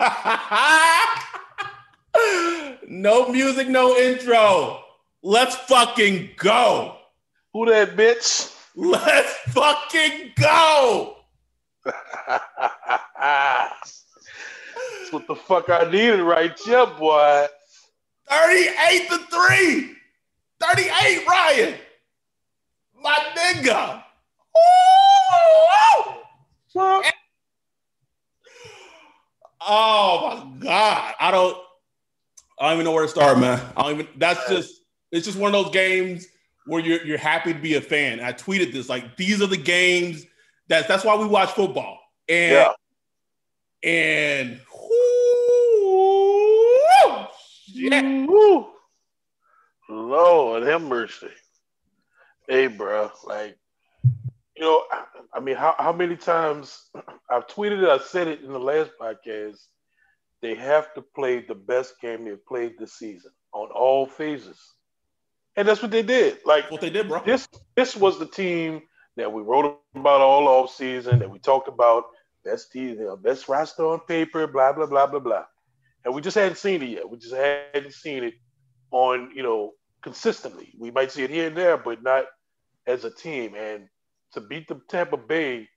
no music, no intro. Let's fucking go. Who that bitch? Let's fucking go. That's what the fuck I needed right here, boy. 38 to 3. 38, Ryan. My nigga. Ooh, ooh. Oh my god. I don't I don't even know where to start, man. I don't even that's just it's just one of those games where you're you're happy to be a fan. I tweeted this like these are the games that's that's why we watch football. And Yeah. and whoo, shit. Woo. Lord have mercy. Hey, bro, like, you know, I, mean, how, how many times I've tweeted it, I said it in the last podcast. They have to play the best game they've played this season on all phases. And that's what they did. Like, what they did, bro. this this was the team that we wrote about all off season that we talked about best team, you know, best roster on paper, blah blah blah blah blah, and we just hadn't seen it yet. We just hadn't seen it on you know consistently. We might see it here and there, but not as a team. And to beat the Tampa Bay,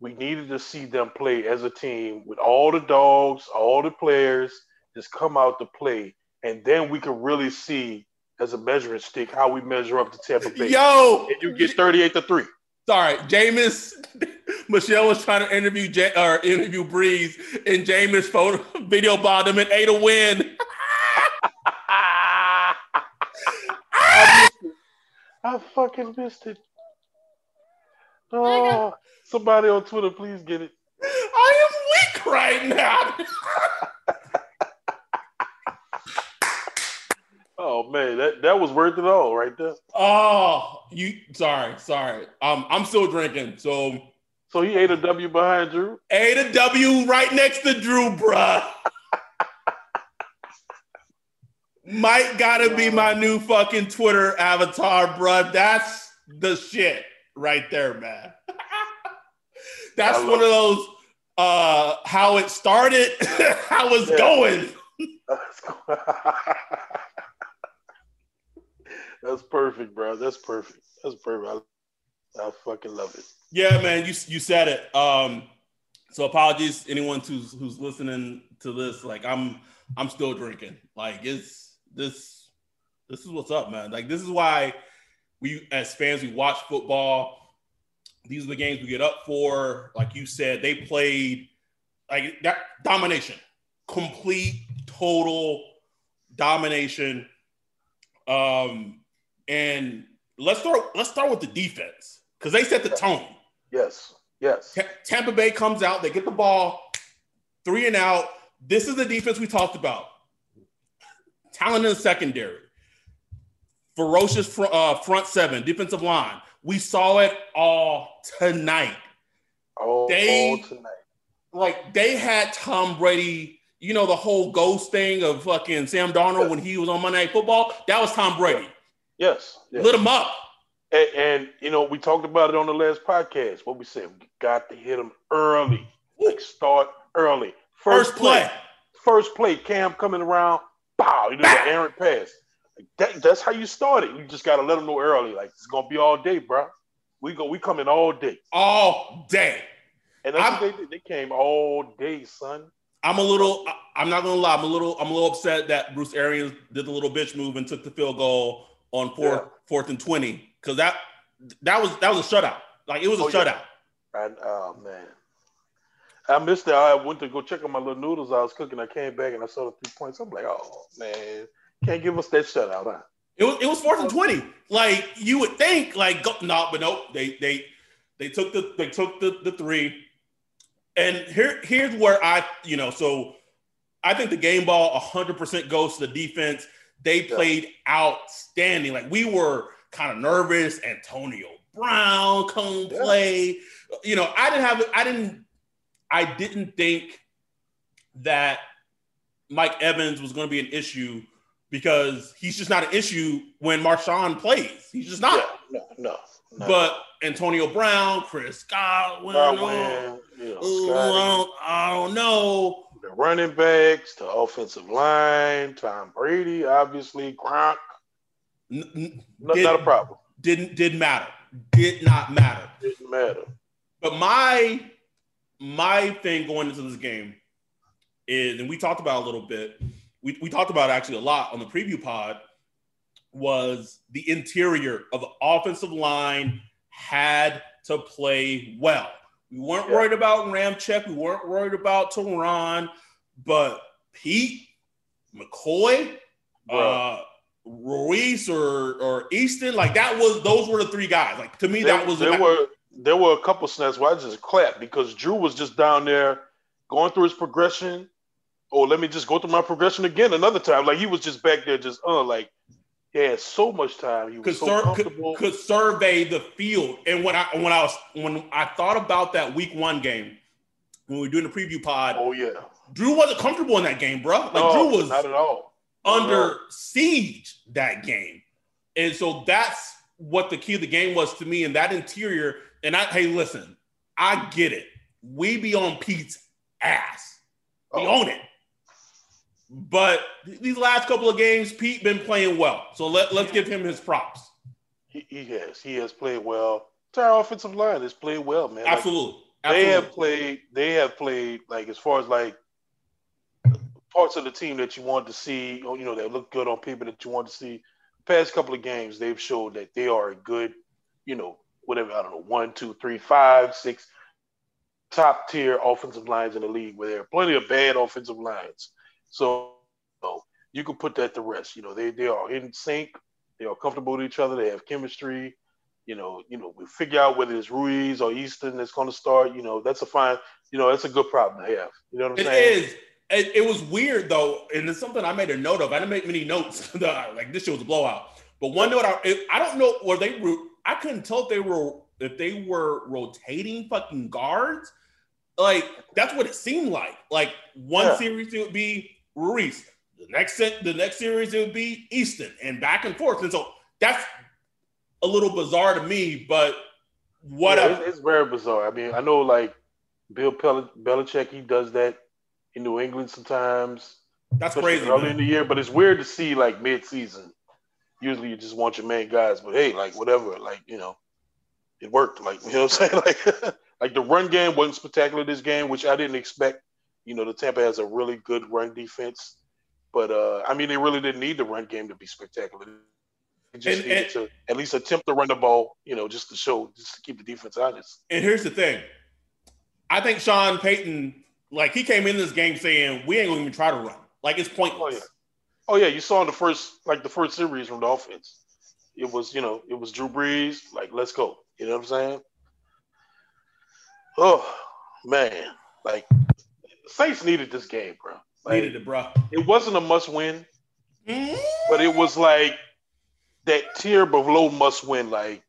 we needed to see them play as a team with all the dogs, all the players, just come out to play, and then we could really see as a measuring stick how we measure up to Tampa Bay. Yo, And you get 38 to 3. sorry, Jameis. Michelle was trying to interview J- or interview Brees, and Jameis photo video bombed him and ate a win. I. I fucking missed it. Oh, somebody on Twitter, please get it. I am weak right now. Oh man, that, that was worth it all right there. oh, you sorry, sorry. Um, I'm still drinking, so So he ate a W behind Drew. Ate a W right next to Drew, bruh. Mike gotta be my new fucking Twitter avatar, bruh. That's the shit right there, man. That's one of those uh how it started, how it's Yeah. going. That's perfect, bro. That's perfect. That's perfect. I, I fucking love it. Yeah, man, you you said it. Um, so apologies anyone who's who's listening to this. Like I'm I'm still drinking. Like it's this this is what's up, man. Like this is why we as fans we watch football. These are the games we get up for. Like you said, they played like that domination, complete, total domination. Um, and let's start. Let's start with the defense because they set the tone. Yes. Yes. Ta- Tampa Bay comes out, they get the ball, three and out. This is the defense we talked about. Talent in the secondary, ferocious fr- uh, front seven, defensive line. We saw it all tonight. They- all tonight. Like they had Tom Brady, you know, the whole ghost thing of fucking Sam Darnold when he was on Monday Night Football. That was Tom Brady. Yes. yes. Lit him up. And, and you know, we talked about it on the last podcast. What we said, we got to hit him early. Like start early. First play. First play. Cam coming around. Bow. You know the errant pass. That, that's how you start it. You just got to let them know early. Like it's gonna be all day, bro. We go. We coming all day. all day. And that's what they did. They came all day, son. I'm a little. I'm not gonna lie. I'm a little. I'm a little upset that Bruce Arians did the little bitch move and took the field goal on fourth, Yeah. fourth and twenty because that that was that was a shutout. Like it was a Oh, yeah. shutout. And oh man, I missed it. I went to go check on my little noodles I was cooking. I came back and I saw the three points. I'm like, oh man, can't give us that shutout, huh? It was it was fourth and twenty. Like you would think, like go, no, but nope. They they they took the they took the the three. And here here's where I you know so I think the game ball 100% goes to the defense. They played yeah. outstanding. Like we were kind of nervous. Antonio Brown come yeah. play. You know, I didn't have I didn't I didn't think that Mike Evans was going to be an issue because he's just not an issue when Marshon plays. He's just not. Yeah, no, no, But Antonio Brown, Chris Godwin, Godwin you know, I, don't, I don't know. The running backs, the offensive line, Tom Brady, obviously, Gronk. N- not, did, not a problem. Didn't didn't matter. Did not matter. Didn't matter. But my my thing going into this game is, and we talked about a little bit, we, we talked about actually a lot on the preview pod, was the interior of the offensive line had to play well. We weren't yeah. worried about Ramczyk. We weren't worried about Terron, but Peat, McCoy, uh, Ruiz, or or Easton, like that was those were the three guys. Like to me, there, that was there were there were a couple snaps where I just clapped because Drew was just down there going through his progression. Oh, let me just go through my progression again another time. Like he was just back there, just uh, like he had so much time. He was could so sur- comfortable. Could, could, survey the field. And when I when I was when I thought about that week one game when we were doing the preview pod. Oh yeah, Drew wasn't comfortable in that game, bro. Like no, Drew was not at all not under at all. siege that game, and so that's what the key of the game was to me. And that interior and I hey, listen, I get it. We be on Peat's ass. We oh. own it. But these last couple of games, Peat been playing well. So let, let's give him his props. He, he has. He has played well. Our offensive line has played well, man. Absolutely. Like, Absolutely. They have played. They have played like as far as like parts of the team that you want to see. Oh, you know, that look good on paper that you want to see. past couple of games, they've showed that they are a good, you know, whatever, I don't know, one, two, three, five, six top tier offensive lines in the league where there are plenty of bad offensive lines. So you, know, you can put that to rest. You know, they, they are in sync, they are comfortable with each other, they have chemistry. You know, you know, we figure out whether it's Ruiz or Easton that's going to start. You know, that's a fine. You know, that's a good problem to have. You know what I'm it saying? It is. It, it was weird though, and it's something I made a note of. I didn't make many notes. like this show was a blowout. But one note, I, I don't know where they were. I couldn't tell if they were if they were rotating fucking guards. Like that's what it seemed like. Like one yeah. series it would be Ruiz, the next set, the next series it would be Easton, and back and forth. And so that's a little bizarre to me, but whatever. Yeah, it's, it's, very bizarre. I mean, I know like Bill Pel- Belichick, he does that in New England sometimes. That's crazy. Early man. in the year, but it's weird to see like mid-season usually you just want your main guys, but hey, like whatever, like you know, it worked. Like you know what I'm saying? Like like the run game wasn't spectacular this game, which I didn't expect. You know, the Tampa has a really good run defense, but uh I mean they really didn't need the run game to be spectacular. They just and, needed and, to at least attempt to run the ball, you know, just to show, just to keep the defense honest. And here's the thing, I think Sean Payton, like he came in this game saying we ain't gonna even try to run, like it's pointless. Oh, yeah. Oh yeah, you saw in the first like the first series from the offense. It was, you know, it was Drew Brees, like, let's go. You know what I'm saying? Oh man, like Saints needed this game, bro. Like, needed it, bro. It wasn't a must win, mm-hmm. but it was like that tier below must win. Like,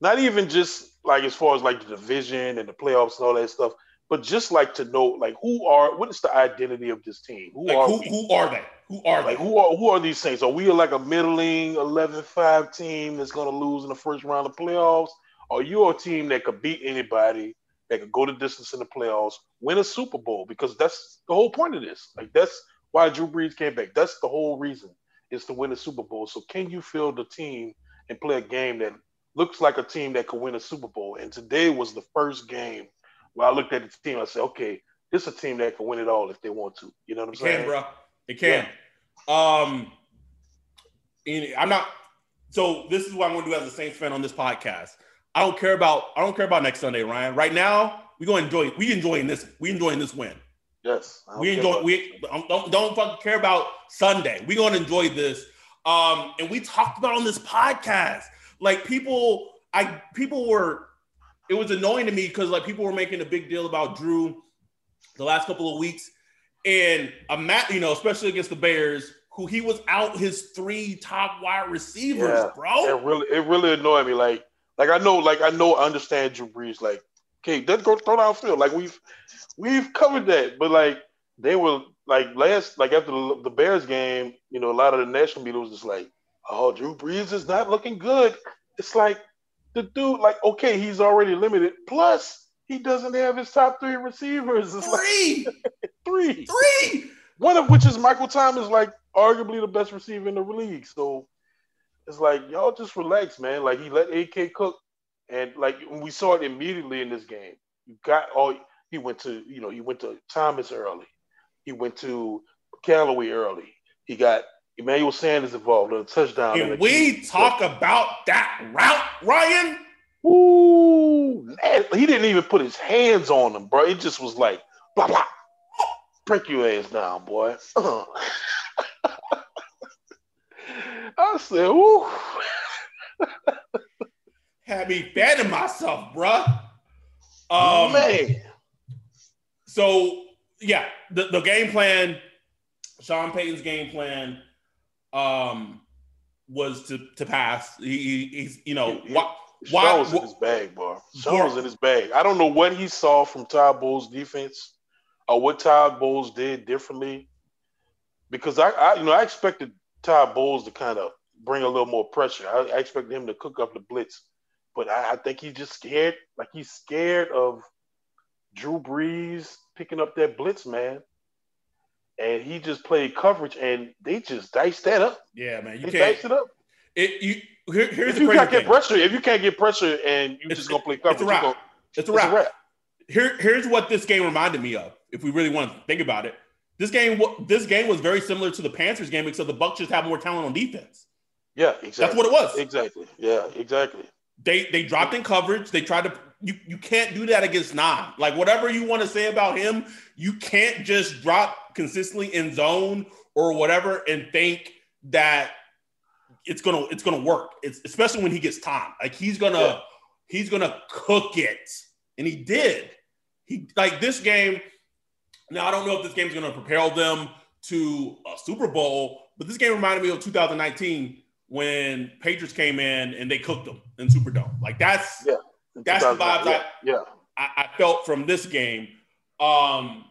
not even just like as far as like the division and the playoffs and all that stuff, but just like to know like who are what is the identity of this team? Who like, are who, who, are they? Who are like they? who are who are these Saints? Are we like a middling 11-5 team that's going to lose in the first round of playoffs? Are you a team that could beat anybody, that could go the distance in the playoffs, win a Super Bowl? Because that's the whole point of this. Like that's why Drew Brees came back. That's the whole reason is to win a Super Bowl. So can you field the team and play a game that looks like a team that could win a Super Bowl? And today was the first game where I looked at the team. I said, okay, this is a team that can win it all if they want to. You know what I'm it saying? Can, bro. It can. Yeah. Um, I'm not. So this is what I'm going to do as a Saints fan on this podcast. I don't care about. I don't care about next Sunday, Ryan. Right now, we going to enjoy. We enjoying this. We enjoying this win. Yes. We enjoy. We don't don't fucking care about Sunday. We going to enjoy this. Um, and we talked about on this podcast. Like people, I people were. It was annoying to me because like people were making a big deal about Drew the last couple of weeks and a mat, you know, especially against the Bears, who he was out his three top wide receivers, Yeah. bro. It really, it really annoyed me. Like, like I know, like I know, I understand Drew Brees. Like, okay, doesn't go throw downfield. Like we've, we've covered that. But like they were like last, like after the, the Bears game, you know, a lot of the national media was just like, oh, Drew Brees is not looking good. It's like the dude, like, okay, he's already limited. Plus, he doesn't have his top three receivers. It's like Three, three. three. One of which is Michael Thomas, like arguably the best receiver in the league. So it's like y'all just relax, man. Like he let AK cook, and like we saw it immediately in this game. You got all he went to, you know, he went to Thomas early. He went to Callaway early. He got Emmanuel Sanders involved on a touchdown. Can we talk about that route, Ryan? Ooh, man, he didn't even put his hands on him, bro. It just was like blah blah. Break your ass down, boy. I said, ooh. Had me fanning myself, bruh. Um, man. So yeah, the, the game plan, Sean Payton's game plan, um, was to to pass. He, he he's you know He- why, Sean was in his bag, bro. Sean was in his bag. I don't know what he saw from Todd Bowles' defense or what Todd Bowles did differently. Because I, I you know, I expected Todd Bowles to kind of bring a little more pressure. I, I expected him to cook up the blitz. But I, I think he's just scared, like he's scared of Drew Brees picking up that blitz, man. And he just played coverage and they just diced that up. yeah man you They can't diced it up. it you here, here's If the you crazy can't get pressure, if you can't get pressure and you just gonna play coverage, it's a wrap. gonna- It's a it's wrap. a wrap. Here here's what this game reminded me of. If we really want to think about it, this game this game was very similar to the Panthers game, except the Bucs just have more talent on defense. Yeah, exactly. That's what it was. Exactly. Yeah, exactly. They they dropped in coverage. They tried to you you can't do that against Nam. Like whatever you want to say about him, you can't just drop consistently in zone or whatever and think that it's gonna it's gonna work. It's especially when he gets time. Like he's gonna Yeah. he's gonna cook it, and he did. He like this game. Now I don't know if this game's gonna propel them to a Super Bowl, but this game reminded me of 2019 when Patriots came in and they cooked them in Superdome. Like that's Yeah. That's the vibes yeah, yeah. I, I felt from this game. Um,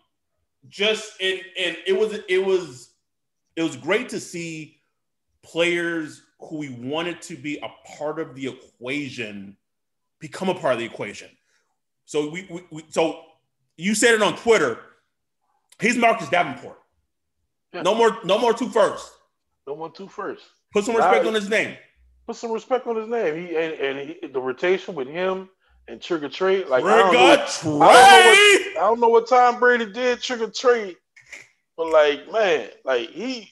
just and and it was it was it was great to see players who we wanted to be a part of the equation become a part of the equation. So we, we, we so you said it on Twitter. He's Marcus Davenport. Yeah. No more, no more two first. No one two first. Put some respect Right. on his name. Put some respect on his name. He and, and he, the rotation with him and Trigger Trey. Like I don't, know, Trigger I don't know Trey. I don't know what Tom Brady did Trigger Trey, but like man, like he,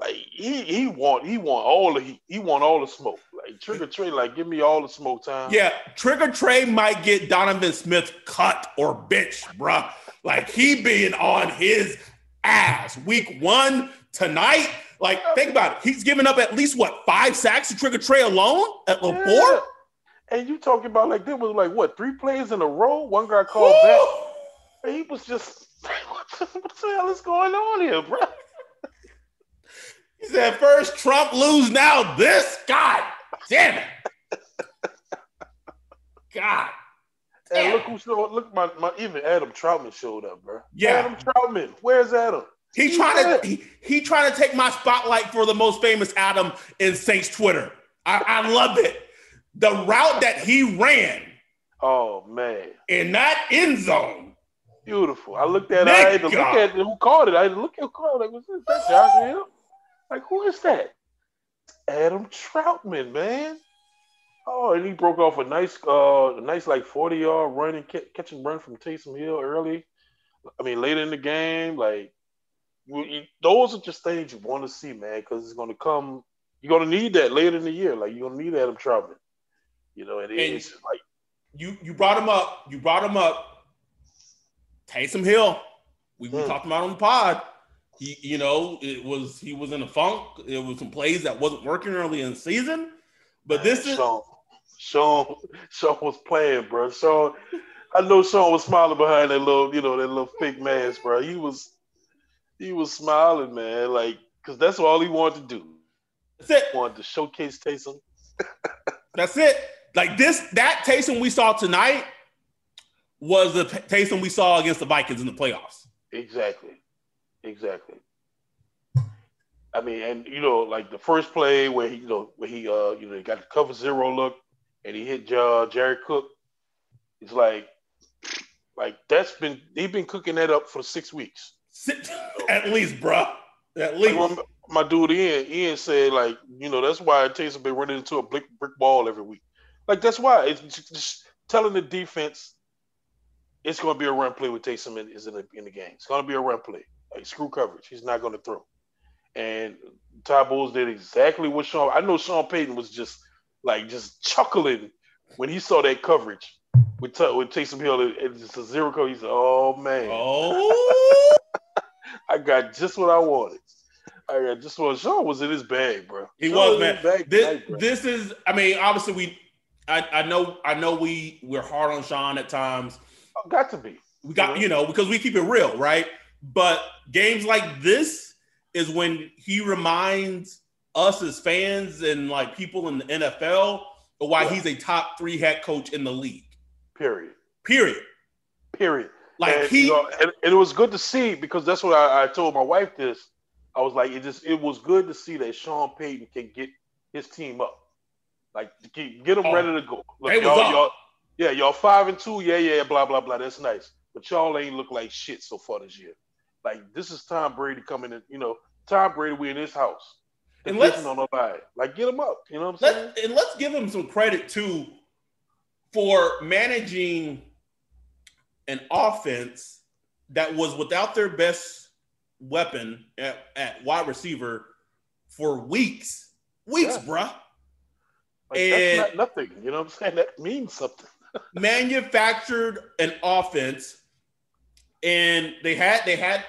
like he he want he want all the he, he want all the smoke. Like Trigger Trey, like give me all the smoke time. Yeah, Trigger Trey might get Donovan Smith cut or bitch, bruh. Like he being on his ass. Week one tonight. Like, think about it. He's giving up at least what five sacks to Trigger Trey alone at Yeah. LaFour? And you talking about like there was like what three plays in a row? One guy called back. And he was just what the, what the hell is going on here, bro? He said, first Trump lose, now this. God damn it. God. And look who showed. Look, my, my even Adam Trautman showed up, bro. Yeah. Adam Trautman. Where's Adam? He He's trying to he, he trying to take my spotlight for the most famous Adam in Saints Twitter. I, I love it. The route that he ran Oh man, in that end zone. beautiful. I looked at. it. I had to look Nigga. at who called it. I had to look at who called it. Like, was this that Josh Hill? Like, who is that? Adam Trautman, man. Oh, and he broke off a nice, uh, a nice like forty yard run and catch and run from Taysom Hill early. I mean, later in the game, like you, you, those are just things you want to see, man, because it's going to come. You're going to need that later in the year. Like you're going to need Adam Trautman. You know, and, And- it's like You you brought him up. You brought him up. Taysom Hill. We, we Hmm. talked about on the pod. He, you know, it was he was in a funk. It was some plays that wasn't working early in the season. But this is Sean. Sean, Sean was playing, bro. Sean, I know Sean was smiling behind that little, you know, that little fake mask, bro. He was, he was smiling, man, like because that's all he wanted to do. That's it. He wanted to showcase Taysom. That's it. Like this, that Taysom we saw tonight was the Taysom we saw against the Vikings in the playoffs. Exactly. Exactly. I mean, and you know, like the first play where he, you know, where he, uh, you know, he got the cover zero look and he hit uh, Jared Cook. It's like, like that's been he been cooking that up for six weeks. At least, bro. At least. Like my dude Ian, Ian said like, you know, that's why Taysom been running into a brick brick wall every week. Like that's why it's just telling the defense it's going to be a run play with Taysom in, is in the, in the game. It's going to be a run play. Like screw coverage. He's not going to throw. And Todd Bowles did exactly what Sean. I know Sean Payton was just like just chuckling when he saw that coverage with with Taysom Hill. It's a zero coverage. He said, "Oh man, oh, I got just what I wanted." I got just what Sean was in his bag, bro. He Sean was, man. This, tonight, this is. I mean, obviously we. I, I know. I know we we're hard on Sean at times. Oh, got to be. We got you know because we keep it real, right? But games like this is when he reminds us as fans and like people in the NFL why yeah. he's a top three head coach in the league. Period. Period. Period. Like and, he, you know, and, and, it was good to see because that's what I, I, told my wife. This I was like, it just it was good to see that Sean Payton can get his team up, like get, get them oh, ready to go. Look, y'all, y'all, yeah, y'all five and two, yeah, yeah, blah blah blah. That's nice, but y'all ain't look like shit so far this year. Like this is Tom Brady coming in. You know, Tom Brady, we in his house. And let's on nobody. Like get him up. You know what I'm saying? and let's give him some credit too for managing an offense that was without their best weapon at, at wide receiver for weeks. Weeks, yeah. bruh. Like, and that's not nothing. You know what I'm saying? That means something. manufactured an offense and they had they had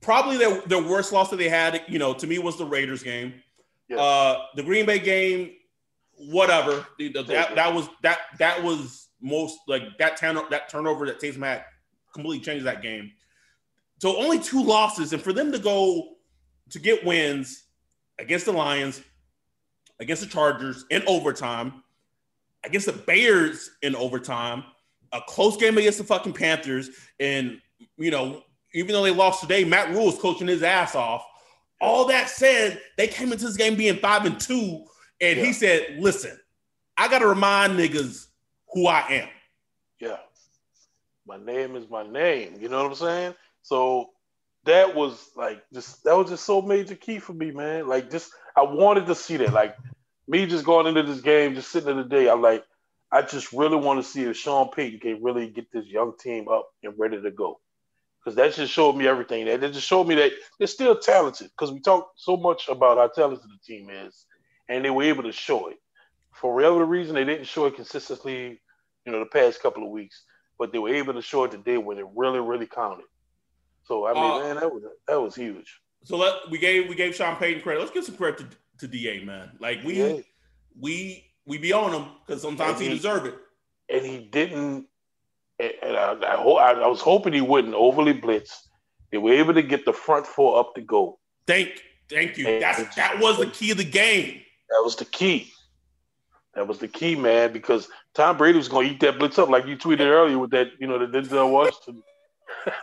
probably their, their worst loss that they had, you know, to me was the Raiders game. Uh, the Green Bay game, whatever. That, that was that that was most like that turn that turnover that Taysom had completely changed that game. So only two losses, and for them to go to get wins against the Lions, against the Chargers in overtime, against the Bears in overtime, a close game against the fucking Panthers, and you know even though they lost today, Matt Rhule is coaching his ass off. All that said, they came into this game being five and two, and yeah. he said, "Listen, I got to remind niggas who I am." Yeah, my name is my name. You know what I'm saying? So that was like just that was just so major key for me, man. Like just I wanted to see that. Like me just going into this game, just sitting in the day, I'm like, I just really want to see if Sean Payton can really get this young team up and ready to go because that just showed me everything. That it just showed me that they're still talented because we talk so much about how talented the team is, and they were able to show it. For whatever reason, they didn't show it consistently, you know, the past couple of weeks, but they were able to show it today when it really, really counted. So I mean, uh, man, that was that was huge. So let we gave we gave Sean Payton credit. Let's give some credit to, to Da, man. Like we yeah. we we be on him because sometimes he, he deserve it. And he didn't and I, I, I, was hoping he wouldn't overly blitz. They were able to get the front four up to go. Thank, thank you. That's that was the key of the game. That was the key. That was the key, man. Because Tom Brady was to eat that blitz up, like you tweeted earlier with that, you know, the Denzel Washington.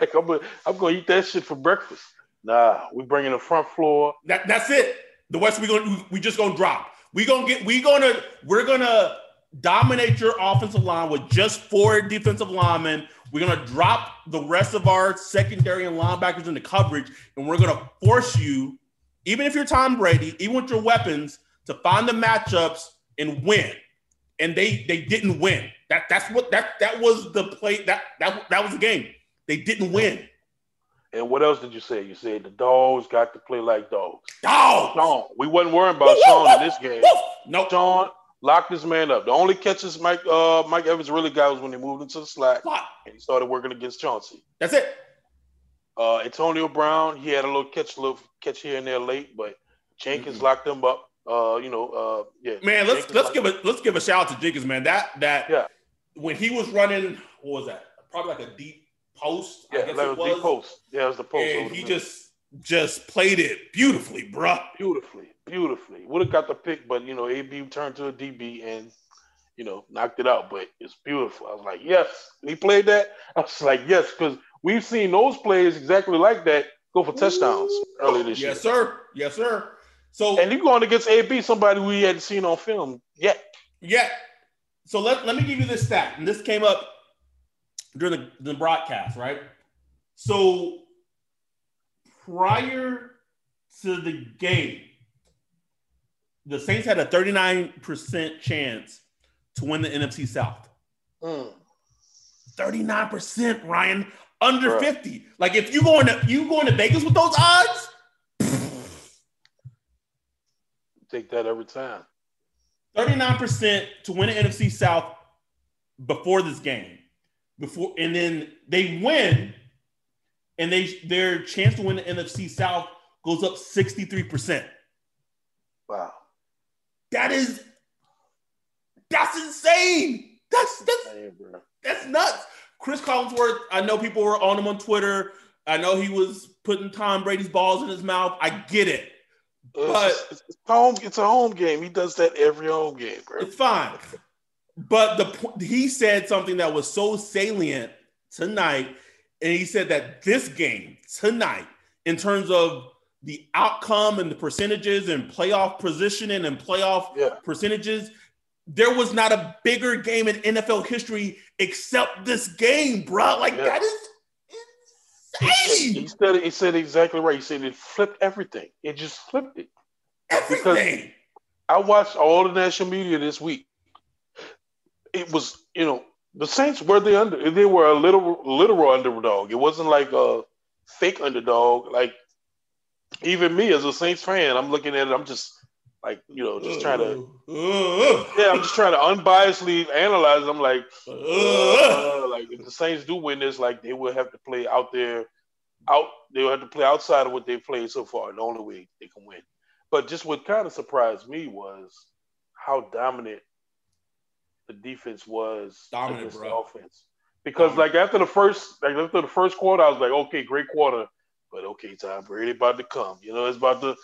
like I'm, gonna, I'm to eat that shit for breakfast. Nah, we bringing the front floor. That, that's it. The West we gonna we just gonna drop. We gonna get we gonna we're gonna dominate your offensive line with just four defensive linemen. We're to drop the rest of our secondary and linebackers into coverage, and we're to force you, even if you're Tom Brady, even with your weapons, to find the matchups and win. And they they didn't win. That that's what that that was the play that that that was the game. They didn't win. And what else did you say? You said the dogs got to play like dogs. Dogs. Sean, we wasn't worrying about Sean in this game. No. Sean, Lock this man up. The only catches Mike uh, Mike Evans really got was when he moved into the slot and he started working against Chauncey. That's it. Uh, Antonio Brown, he had a little catch, a little catch here and there late, but Jenkins mm-hmm. locked him up. Uh, you know, uh, yeah. Man, let's Jenkins let's give a let's give a shout out to Jenkins, man. That that yeah. when he was running, what was that? Probably like a deep post. Yeah, I guess like it was. deep post. Yeah, it was the post. and he just just played it beautifully, bruh. beautifully, beautifully. Would have got the pick, but you know, AB turned to a DB and you know knocked it out. But it's beautiful. I was like, yes. He played that. I was like, yes, because we've seen those players exactly like that go for touchdowns earlier this Yes, year. Yes, sir. Yes, sir. So And you're going against AB, somebody we hadn't seen on film yet. Yeah. So let, let me give you this stat. And this came up during the, the broadcast, right? So prior to the game, the Saints had a 39% chance to win the NFC South. Mm. 39%, Ryan, under Bruh. 50. Like if you going to you going to Vegas with those odds, Take that every time. 39% to win the NFC South before this game. Before and then they win, and they their chance to win the NFC South goes up 63%. Wow. That is that's insane. That's that's that's nuts. Chris Collinsworth, I know people were on him on Twitter. I know he was putting Tom Brady's balls in his mouth. I get it. But- It's, it's, home. It's a home game. He does that every home game, bro. It's fine. But the he said something that was so salient tonight, and he said that this game tonight, in terms of the outcome and the percentages and playoff positioning and playoff Yeah. percentages, there was not a bigger game in NFL history except this game, bro. Like Yeah. that is He said he said exactly right. He said it flipped everything. It just flipped it. Everything. I watched all the national media this week. It was, you know, the Saints were the under. They were a little literal underdog. It wasn't like a fake underdog. Like even me as a Saints fan, I'm looking at it. I'm just like, you know, just trying to. Uh, Yeah, I'm just trying to unbiasedly analyze. I'm like, uh, like if the Saints do win this, like they will have to play out there, out. They will have to play outside of what they played so far. The only way they can win. But just what kind of surprised me was how dominant the defense was Dominant, against the offense. Because like after the first, like after the first quarter, I was like, okay, great quarter, but okay, Tom Brady about to come. You know, it's about to,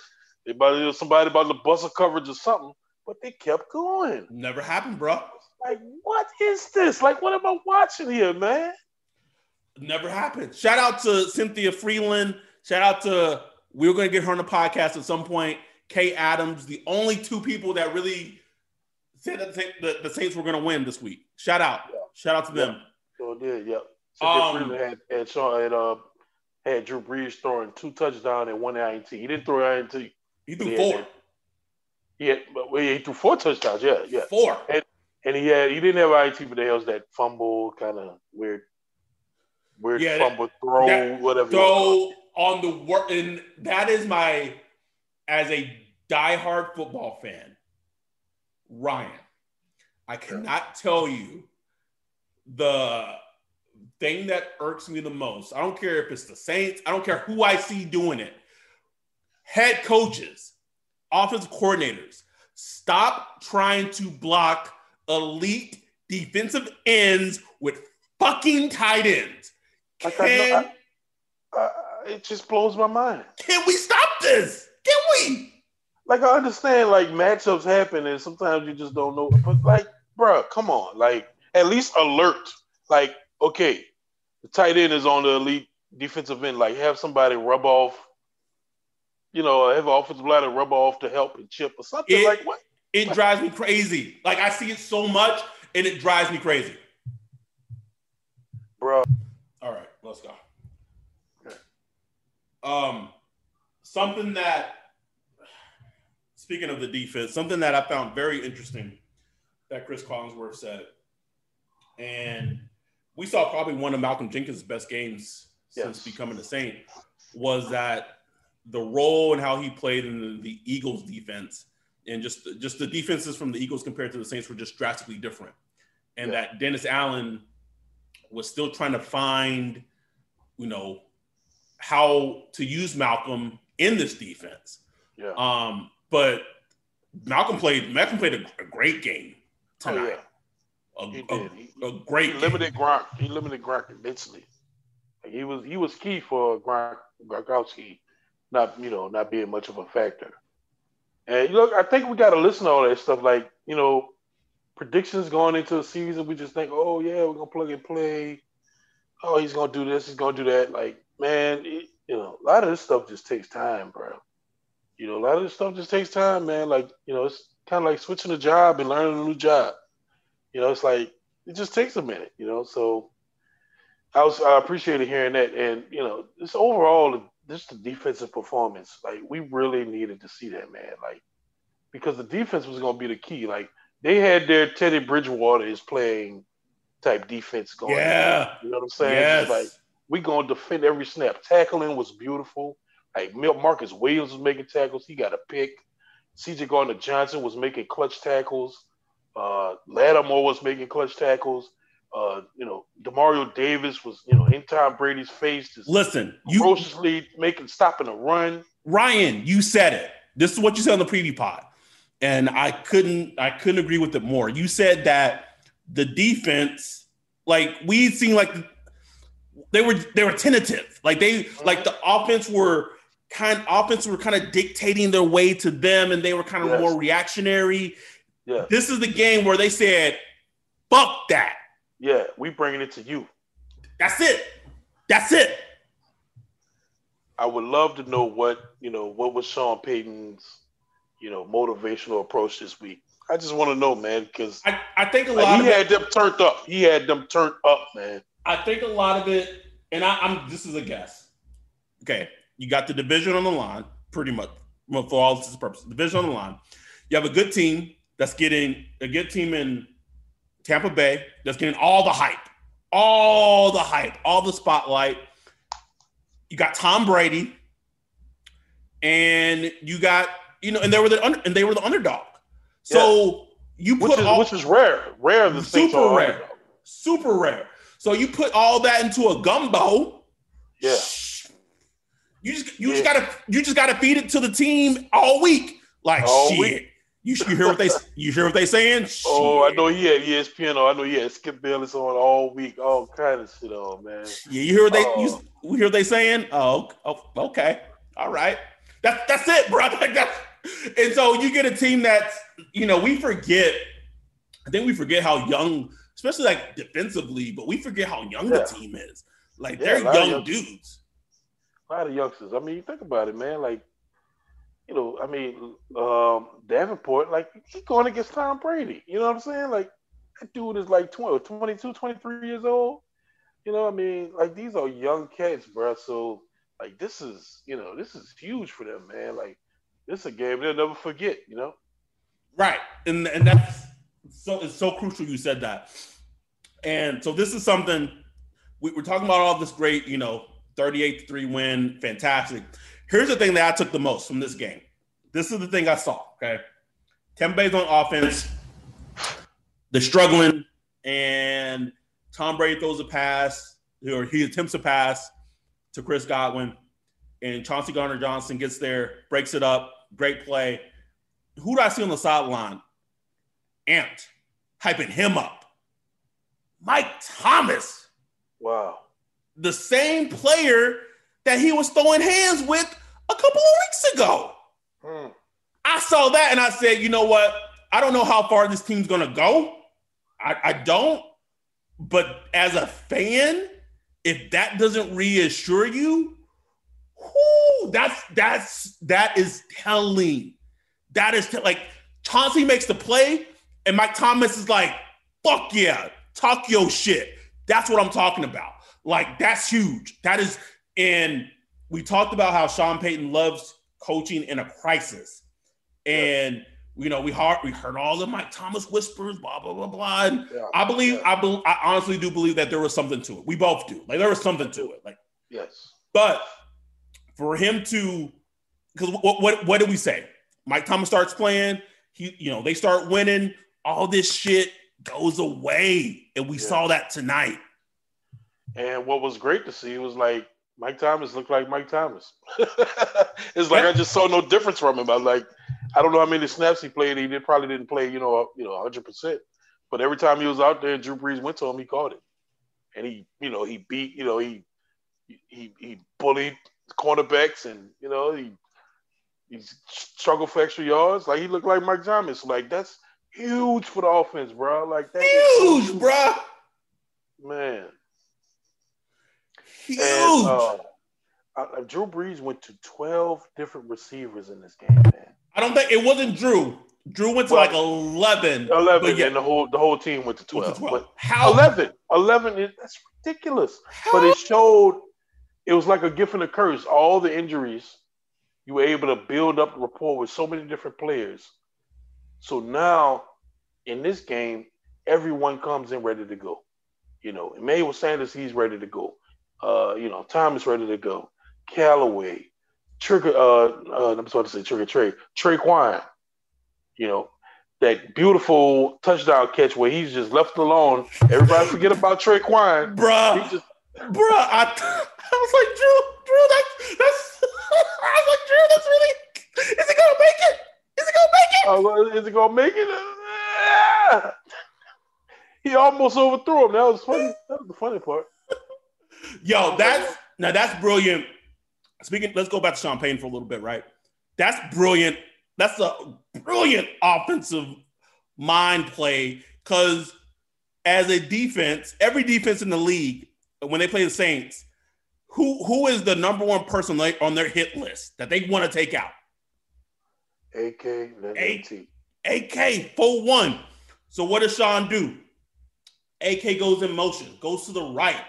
they about somebody about to bust a coverage or something. But they kept going. Never happened, bro. Like, what is this? Like, what am I watching here, man? Never happened. Shout out to Cynthia Frelund. Shout out to we were going to get her on the podcast at some point. Kay Adams, the only two people that really said that the, the Saints were going to win this week. Shout out. Yeah. Shout out to them. So did, yep. So Um, had had Sean had uh had Drew Brees throwing two touchdowns and one INT. He didn't throw INT. He threw Yeah, four. Yeah, but he threw four touchdowns. Yeah, yeah. Four. And he had he didn't have but there was that fumble kind of weird, weird Yeah, that- fumble throw, that- whatever. you wanna call So on the work, and that is my, as a diehard football fan, Ryan, I cannot tell you the thing that irks me the most. I don't care if it's the Saints, I don't care who I see doing it. Head coaches, offensive coordinators, stop trying to block elite defensive ends with fucking tight ends. Like, I Can, know- it. Just blows my mind. can we stop this? Can we? like I understand like matchups happen and sometimes you just don't know. But like, bruh, come on. Like at least alert. Like, okay, the tight end is on the elite defensive end. Like have somebody rub off, you know, have an offensive line rub off to help and chip or something. It- like what? It drives me crazy. Like I see it so much and it drives me crazy. Bro. All right, let's go. Okay. Um, something that, speaking of the defense, something that I found very interesting that Chris Collinsworth said, and we saw probably one of Malcolm Jenkins' best games since becoming a Saint, was that the role and how he played in the, the Eagles defense and just just the defenses from the Eagles compared to the Saints were just drastically different, and Yeah. that Dennis Allen was still trying to find, you know, how to use Malcolm in this defense. Yeah. Um, but Malcolm played Malcolm played a, a great game oh tonight. yeah. He A. He, a, a great he game. limited Gronk. He limited Gronk immensely. He was he was key for Gronk, Gronkowski, not you know not being much of a factor. And look, I think we got to listen to all that stuff. Like you know, predictions going into the season, we just think, oh yeah, we're gonna plug and play. Oh, he's gonna do this, he's gonna do that. Like man, it, you know, a lot of this stuff just takes time, bro. You know, a lot of this stuff just takes time, man. Like you know, it's kind of like switching a job and learning a new job. You know, it's like it just takes a minute. You know, so I was I appreciated hearing that, and you know, this overall, just the defensive performance, like we really needed to see that, man. Like because the defense was going to be the key. Like they had their Teddy Bridgewater is playing type defense going. Yeah, you know what I'm saying? Yes. like we going to defend every snap. Tackling was beautiful. Like Marcus Williams was making tackles. He got a pick. C.J. Gardner Johnson was making clutch tackles. Uh, Lattimore was making clutch tackles. Uh, you know, Demario Davis was, you know, in Tom Brady's face, just Listen, you ferociously making stopping a run. Ryan, you said it. This is what you said on the preview pod, and I couldn't I couldn't agree with it more. You said that the defense, like we seen, like they were they were tentative, like they like the offense were kind offense were kind of dictating their way to them, and they were kind of Yes. more reactionary. Yeah, This is the game where they said, "Fuck that." Yeah, we bringing it to you. That's it. That's it. I would love to know what you know. What was Sean Payton's, you know, motivational approach this week? I just want to know, man, because I, I think a lot like, of he it, had them turned up. He had them turned up, man. I think a lot of it, and I, I'm this is a guess. Okay, you got the division on the line, pretty much for all intents and purposes. Division on the line. You have a good team that's getting a good team in Tampa Bay that's getting all the hype, all the hype, all the spotlight. You got Tom Brady, and you got you know, and they were the under, and they were the underdog. So you Which put is all, which is rare. Rare the super rare, underdog. super rare. So you put all that into a gumbo. Yeah. You just you just gotta you just gotta feed it to the team all week. Like All shit. week. You, you hear what they you hear what they saying? Oh, I know he had ESPN on. Oh, I know he had Skip Bayless on all week. All kind of shit on, man. Yeah, you hear what they Oh. you, hear what they saying? Oh, oh, okay, all right. That's that's it, bro. Like that's, and so you get a team that's you know we forget. I think we forget how young, especially like defensively, but we forget how young Yeah. the team is. Like Yeah, they're a lot of young young- dudes. A lot of youngsters. I mean, you think about it, man. Like, you know, I mean, um, Davenport, like, he going against Tom Brady. You know what I'm saying? Like, that dude is like 20, 22, 23 years old. You know, I mean, like, these are young cats, bro. So, like, this is, you know, this is huge for them, man. Like, this is a game they'll never forget, you know? Right. And and that's so it's so crucial you said that. And so this is something we, we're talking about all this great, you know, 38 to 3 win, fantastic. Here's the thing that I took the most from this game. This is the thing I saw. Okay. Tampa Bay's on offense. They're struggling, and Tom Brady throws a pass, or he attempts a pass to Chris Godwin, and Chauncey Gardner Johnson gets there, breaks it up, great play who do I see on the sideline? Amped, hyping him up. Mike Thomas, Wow. the same player that he was throwing hands with a couple of weeks ago. Hmm. I saw that and I said, you know what? I don't know how far this team's gonna go. I, I don't. But as a fan, if that doesn't reassure you, whoo, that's that's that is telling. That is like Chauncey makes the play, and Mike Thomas is like, fuck yeah, talk your shit. That's what I'm talking about. Like, that's huge. That is, and we talked about how Sean Payton loves coaching in a crisis. And you know, we heard we heard all the Mike Thomas whispers, blah blah blah blah. And Yeah. I believe, I bel I honestly do believe that there was something to it. We both do. Like there was something to it. Like, Yes. but for him to, because what, what what did we say? Mike Thomas starts playing. He, you know, they start winning. All this shit goes away, and we Yeah. saw that tonight. And what was great to see was like Mike Thomas looked like Mike Thomas. it's like. I just saw no difference from him. I was like, I don't know how many snaps he played. He did probably didn't play, you know, you know, 100. percent But every time he was out there, Drew Brees went to him, he caught it, and he, you know, he beat, you know, he he he bullied cornerbacks, and you know he he struggled for extra yards. Like he looked like Mike Thomas. Like that's huge for the offense, bro. Like that huge, huge, bro. Man, huge. And, uh, uh, Drew Brees went to twelve different receivers in this game, man. I don't think it wasn't Drew. Drew went to well, like 11. 11, yeah, and the whole the whole team went to 12. To 12. But how 11? 11 is that's ridiculous. How? But it showed it was like a gift and a curse. All the injuries, you were able to build up rapport with so many different players. So now in this game, everyone comes in ready to go. You know, Emmanuel Sanders, he's ready to go. Uh, you know, time is ready to go. Callaway, Trigger, uh, uh, I'm supposed to say Trigger Trey, Tre'Quan, you know, that beautiful touchdown catch where he's just left alone. Everybody forget about Tre'Quan. Bruh. He just, Bruh, I, I was like, Drew, Drew, that's, that's, I was like, Drew, that's really, is he gonna make it? Is he gonna make it? Oh, is he gonna make it? He almost overthrew him. That was funny. That was the funny part. Yo, that's now that's brilliant. Speaking, let's go back to Sean Payton for a little bit, right? That's brilliant that's a brilliant offensive mind play because as a defense, every defense in the league, when they play the Saints, who who is the number one person on their hit list that they want to take out? AK, A- AK, full one. So what does Sean do? AK goes in motion, goes to the right.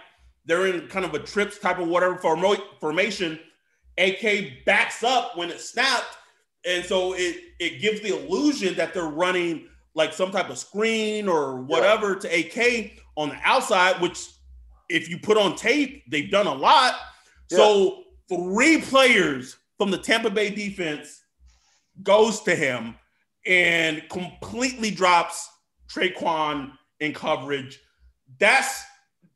They're in kind of a trips type of whatever formation. AK backs up when it snapped and so it it gives the illusion that they're running like some type of screen or whatever to AK on the outside, which if you put on tape, they've done a lot. Yeah. So three players from the Tampa Bay defense goes to him and completely drops Tre'Quan in coverage. That's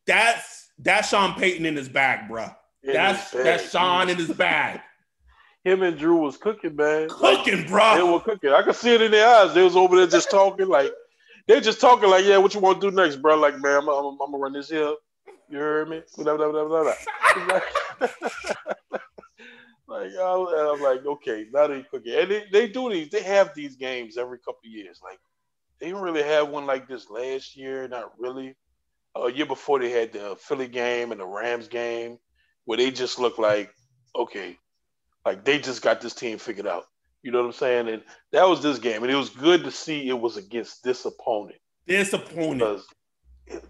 that's that's Sean Payton in his bag, bro. that's that's Sean in his bag him and Drew was cooking, man. Cooking, bro. They were cooking. I could see it in their eyes. They was over there just talking, like they just talking, like, yeah, what you want to do next, bro? Like, man, I'm, I'm, I'm gonna run this here. You heard me? Blah, blah, blah, blah, blah. like, I'm like, okay, now they cooking, and they, they do these. They have these games every couple years. Like, they didn't really have one like this last year. Not really. A year before they had the Philly game and the Rams game, where they just looked like, okay, like they just got this team figured out. You know what I'm saying? And that was this game, and it was good to see it was against this opponent. This opponent.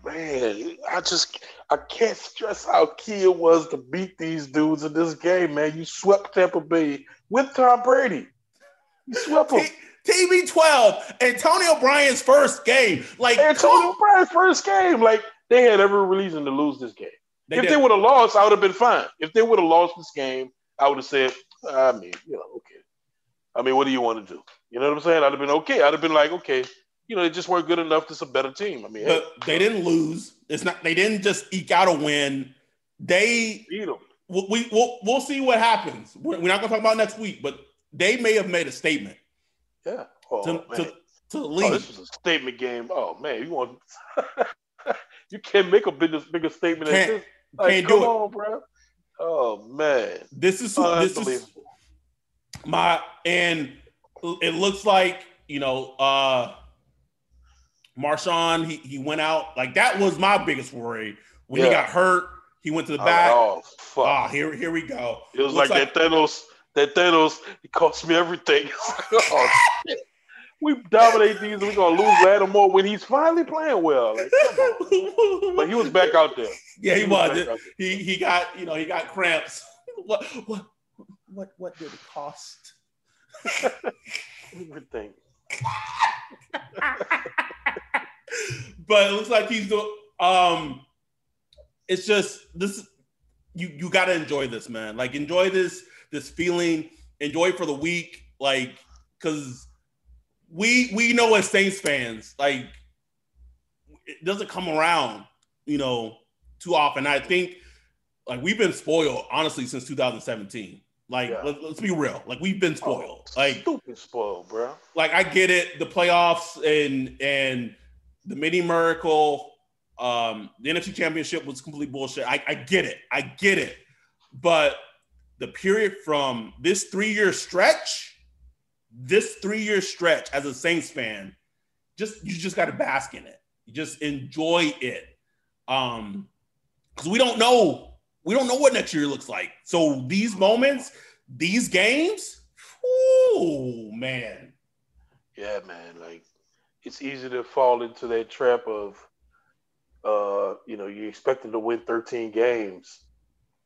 man, I just I can't stress how key it was to beat these dudes in this game, man. You swept Tampa Bay with Tom Brady. You swept them. TB12, Antonio Brown's first game. Like Antonio Brown's first game. Like they had every reason to lose this game. They if did. they would have lost, I would have been fine. If they would have lost this game, I would have said, I mean, you know, okay. I mean, what do you want to do? You know what I'm saying? I'd have been okay. I'd have been like, okay, you know, they just weren't good enough. It's a better team. I mean, hey, they didn't lose. It's not. They didn't just eke out a win. They beat them. We, we we'll, we'll see what happens. We're, we're not going to talk about next week, but they may have made a statement. Yeah. Oh, to, man. to, to the league. Oh, this was a statement game. Oh man, you want you can't make a bigger bigger statement can't, than this. Like, can't do on, it, bro. Oh man, this is oh, this is my and it looks like you know uh Marshon he he went out like that was my biggest worry when yeah. he got hurt. He went to the back. Oh, fuck. Ah, here here we go. It was like, like, that Thanos. That Thanos. It cost me everything. oh, we dominate these and we're gonna lose Lattimore when he's finally playing well. Like, but he was back out there. Yeah, he, he was. was he he got you know he got cramps. what what what what did it cost? Everything. but it looks like he's doing. Um, it's just this. You you got to enjoy this, man. Like enjoy this this feeling. Enjoy for the week, like because we we know as Saints fans, like it doesn't come around, you know, too often. I think like we've been spoiled honestly since 2017. Like yeah. let, us be real, like we've been spoiled. Oh, like stupid spoiled, bro. Like I get it, the playoffs and and the mini miracle, um, the NFC Championship was complete bullshit. I, I get it, I get it. But the period from this three year stretch, this three year stretch as a Saints fan, just you just got to bask in it. You just enjoy it. Um, because we don't know, we don't know what next year looks like. So these moments, these games, oh man. Yeah, man. Like it's easy to fall into that trap of uh, you know, you're expecting to win 13 games.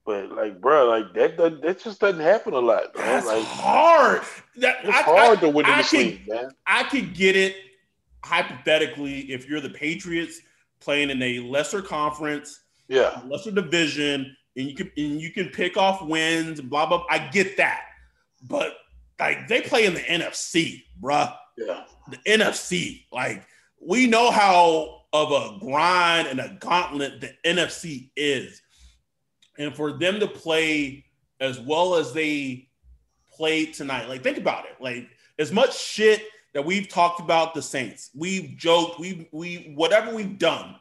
But like, bro, like that, that, that just doesn't happen a lot, man. That's like hard. That, it's I- hard I- to win in I this can- league, man. I could get it hypothetically if you're the Patriots playing in a lesser conference, Yeah, lesser division, and you can and you can pick off wins, blah blah. I get that, but like they play in the NFC, bruh. yeah, The NFC, like we know how of a grind and a gauntlet the NFC is, and for them to play as well as they played tonight, like think about it, like as much shit that we've talked about the Saints, we've joked, we we whatever we've done,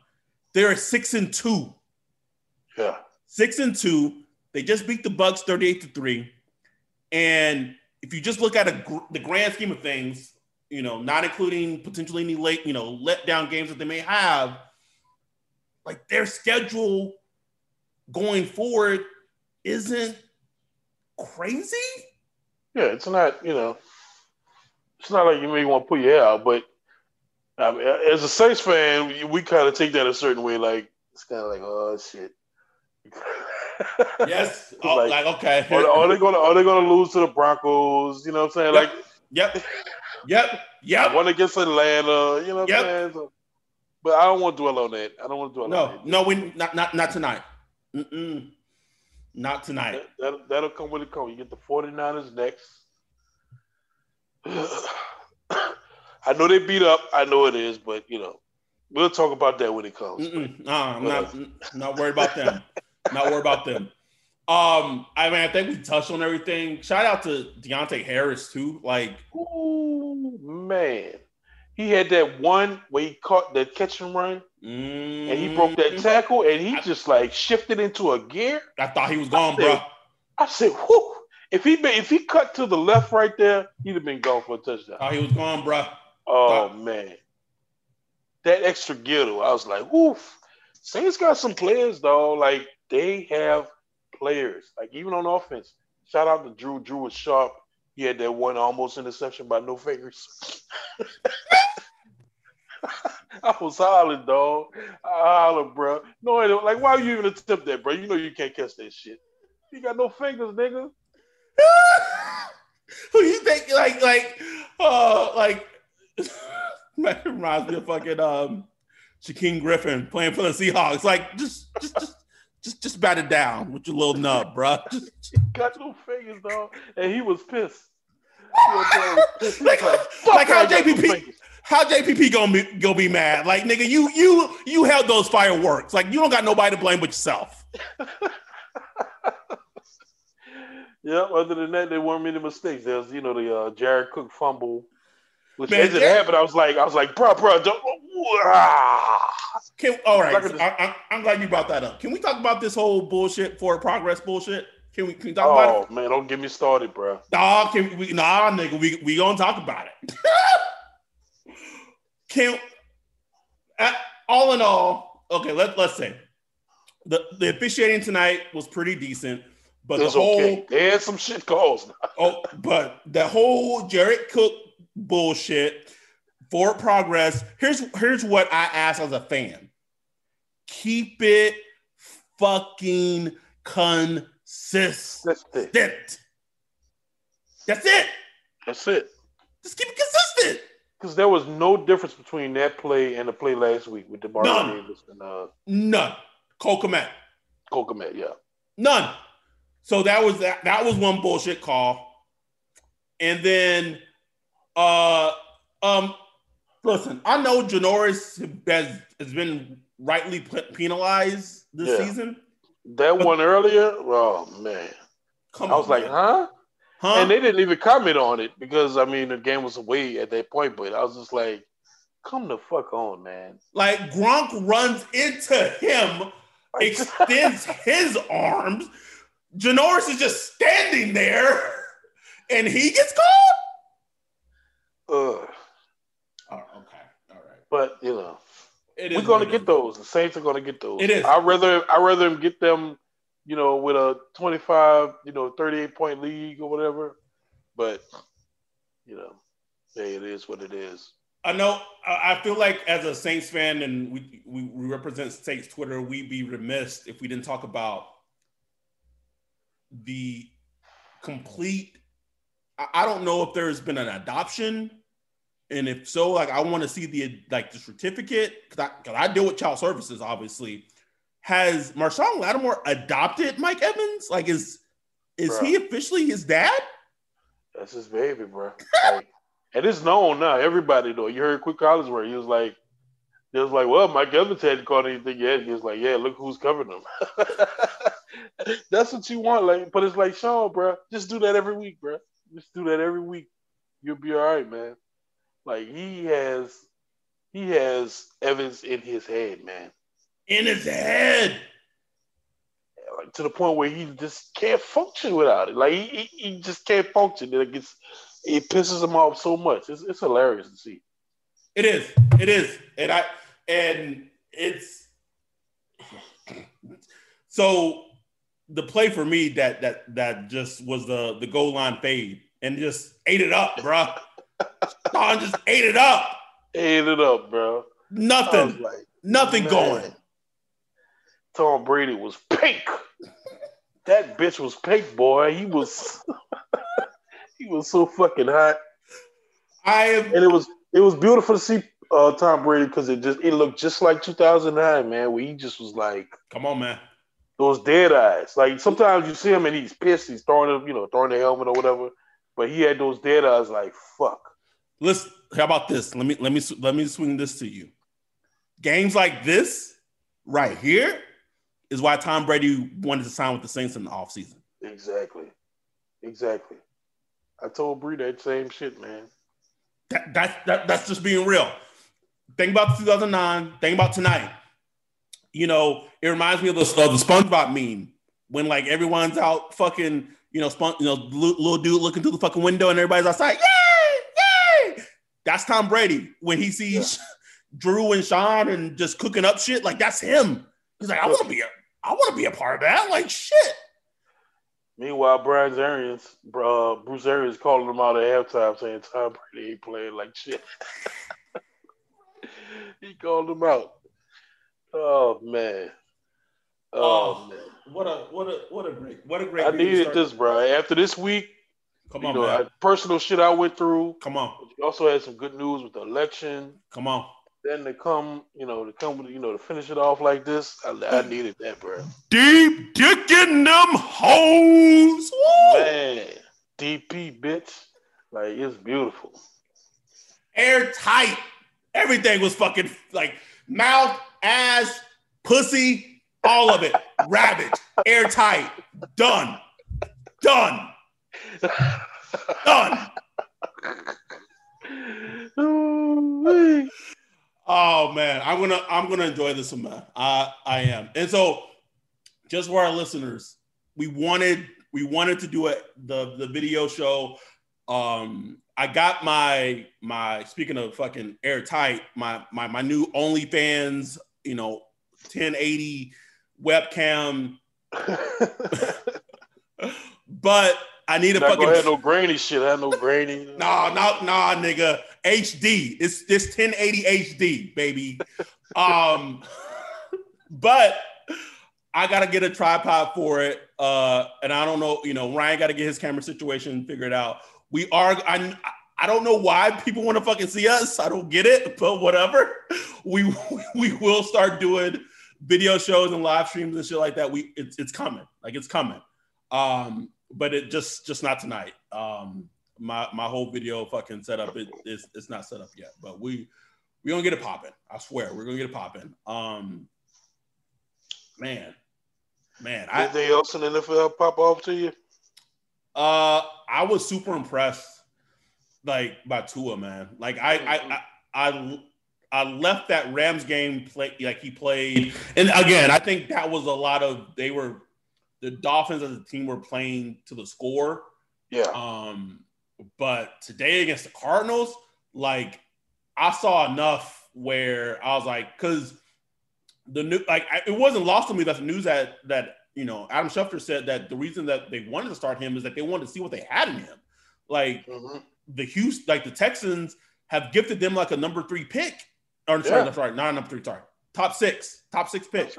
they're six and two yeah. six and two. They just beat the Bucs 38 to three. And if you just look at a, the grand scheme of things, you know, not including potentially any late, you know, let down games that they may have, like their schedule going forward isn't crazy. Yeah, it's not, you know, it's not like you may want to put your out, but I mean, as a Saints fan, we, we kind of take that a certain way. Like it's kind of like, oh shit. Yes. Oh, Like- like, okay. Are, are they gonna Are they gonna lose to the Broncos? You know what I'm saying? Yep. Like Yep. Yep. Yep. one against Atlanta. You know what Yep. I'm saying? So- but I don't want to dwell on that. I don't want to dwell on No, that. no, we not not not tonight. Mm-mm. Not tonight. That, that'll come when it comes. You get the 49ers next. I know they beat up. I know it is, but you know, we'll talk about that when it comes. Mm-mm. Nah, I'm not not worried about them. not worried about them. Um, I mean, I think we touched on everything. Shout out to Deonte Harris too. Like, Ooh, man. He had that one where he caught the catch and run mm, and he broke that tackle and he just like shifted into a gear. I thought he was gone, bro. I said, whoo. If he been, if he cut to the left right there, he'd have been gone for a touchdown. Thought he was gone, bro. Oh man. That extra gear I was like, woof. Saints got some players though. Like they have players. Like even on offense. Shout out to Drew. Drew was sharp. He had that one almost interception by no fingers. I was hollering, dog. I hollered, bro. No, like, why you even attempt that, bro? You know you can't catch that shit. You got no fingers, nigga. Who you think like like uh like that reminds me of fucking um Shaquem Griffin playing for the Seahawks. Like just just just just just bat it down with your little nub, bro. Just, Got no fingers, dog. And he was pissed. He was pissed. Like, like how ain't got no JPP how JPP gonna be gonna be mad? Like nigga, you you you held those fireworks. Like you don't got nobody to blame but yourself. Yeah, other than that, there weren't many mistakes. There's you know, the uh, Jared Cook fumble, which Man, Jared- happened, I was like, I was like, bro, bro, don't. Ah." Can all right? I, I, I'm glad you brought that up. Can we talk about this whole bullshit for progress bullshit? Can we can we talk about it? Oh man, don't get me started, bro. Nah, can we, nah, nigga, we we gonna talk about it. can uh, all in all, okay, let let's say the the officiating tonight was pretty decent, but It the whole okay. They had some shit calls. oh, but the whole Jared Cook bullshit for progress. Here's here's what I ask as a fan: keep it fucking consistent. That's it. That's it. That's it. Just keep it consistent. Because there was no difference between that play and the play last week with DeMar None. Davis and uh, None. Cole Kmet. Kokomet. Yeah. None. So that was that. That was one bullshit call. And then, uh, um, listen, I know Janoris has has been rightly penalized this Yeah. season. That one earlier, oh man, Come I was on, like, man. huh? huh? And they didn't even comment on it because I mean the game was away at that point. But I was just like, come the fuck on, man. like Gronk runs into him, extends his arms. Janoris is just standing there, and he gets called. Ugh. Oh, okay, all right. But you know, It is we're gonna get those. The Saints are gonna get those. It is. I rather I rather them get them, you know, with a twenty five, you know, thirty eight point league or whatever. But you know, hey, it is what it is. I know. I feel like as a Saints fan, and we, we we represent Saints Twitter, we'd be remiss if we didn't talk about the complete. I I don't know if there's been an adoption, and if so, like I want to see the like the certificate because I because I deal with child services. Obviously, has Marshon Lattimore adopted Mike Evans? Like, is is Bruh. he officially his dad? That's his baby, bro. Like, and it's known now. Everybody know. You heard Quick Collins where he was like, he was like, well, Mike Evans hadn't caught anything yet. He was like, yeah, look who's covering him. That's what you want, like. But it's like, Sean, bro, just do that every week, bro. Just do that every week. You'll be all right, man. Like he has, he has Evans in his head, man. In his head. Like to the point where he just can't function without it. Like he, he, he just can't function. It gets, it pisses him off so much. It's, it's hilarious to see. It is. It is. And I and it's so the play for me that that that just was the the goal line fade and just ate it up, bro. Sean just ate it up. Ate it up, bro. Nothing. like, Nothing man. going. Tom Brady was pink. that bitch was pink, boy. He was he was so fucking hot. I am And it was it was beautiful to see uh, Tom Brady because it just it looked just like 2009, man, where he just was like come on, man. those dead eyes. Like sometimes you see him and he's pissed, he's throwing him, you know, throwing the helmet or whatever. But he had those data. I was like fuck. Listen, how about this? Let me let me let me swing this to you. Games like this right here is why Tom Brady wanted to sign with the Saints in the offseason. Exactly, exactly. I told Bree that same shit, man. That, that, that that's just being real. Think about 2009. Think about tonight. You know, it reminds me of the, of the SpongeBob meme when like everyone's out fucking, you know, spon- you know, little, little dude looking through the fucking window and everybody's outside. Yay! Yay! That's Tom Brady when he sees Drew and Sean and just cooking up shit. Like that's him. He's like, I want to be a, I want to be a part of that. Like shit. Meanwhile, Brian Arians, uh, Bruce Arians calling him out at halftime saying Tom Brady ain't playing like shit. he called him out. Oh man. Oh, Oh. What a what a what a great what a great. I needed this, bro. After this week, Come you on, know, man. Personal shit I went through. Come on, We also had some good news with the election. come on. Then to come, you know, to come with, you know, to finish it off like this, I, I needed that, bro. Deep dick in them hoes. Woo! Man, DP, bitch, like it's beautiful. Airtight. Everything was fucking like mouth, ass, pussy, all of it. Rabbit. Airtight. Done. Done. Done. Oh man, I'm gonna I'm gonna enjoy this one, man. I I am. And so, just for our listeners, we wanted we wanted to do it the the video show. Um, I got my my speaking of fucking airtight, my my my new OnlyFans, you know, 1080 webcam, but I need a Not fucking have no grainy shit. I had no grainy. Nah, nah, nah, nigga. HD. It's this 1080 HD, baby. um, but I gotta get a tripod for it. Uh, and I don't know, you know, Ryan gotta get his camera situation figured out. We are I I don't know why people want to fucking see us. I don't get it, but whatever. We we will start doing video shows and live streams and shit like that. We it's it's coming. Like it's coming. Um, but it just just not tonight. Um, my my whole video fucking setup it, it's it's not set up yet, but we we gonna get it popping. I swear we're gonna get it popping. Um, man, man, I Anything else in the NFL pop off to you? uh I was super impressed like by Tua, man. Like I I I, I I left that Rams game play like he played, and again, I think that was a lot of they were the Dolphins as a team were playing to the score. Yeah. Um, but today against the Cardinals, like I saw enough where I was like, because the new like I, it wasn't lost to me that the news that that you know Adam Schefter said that the reason that they wanted to start him is that they wanted to see what they had in him. Like Mhm. the Houston, like the Texans have gifted them like a number three pick. Or sorry, Yeah. that's right, not a number three, sorry, top six, top six pick.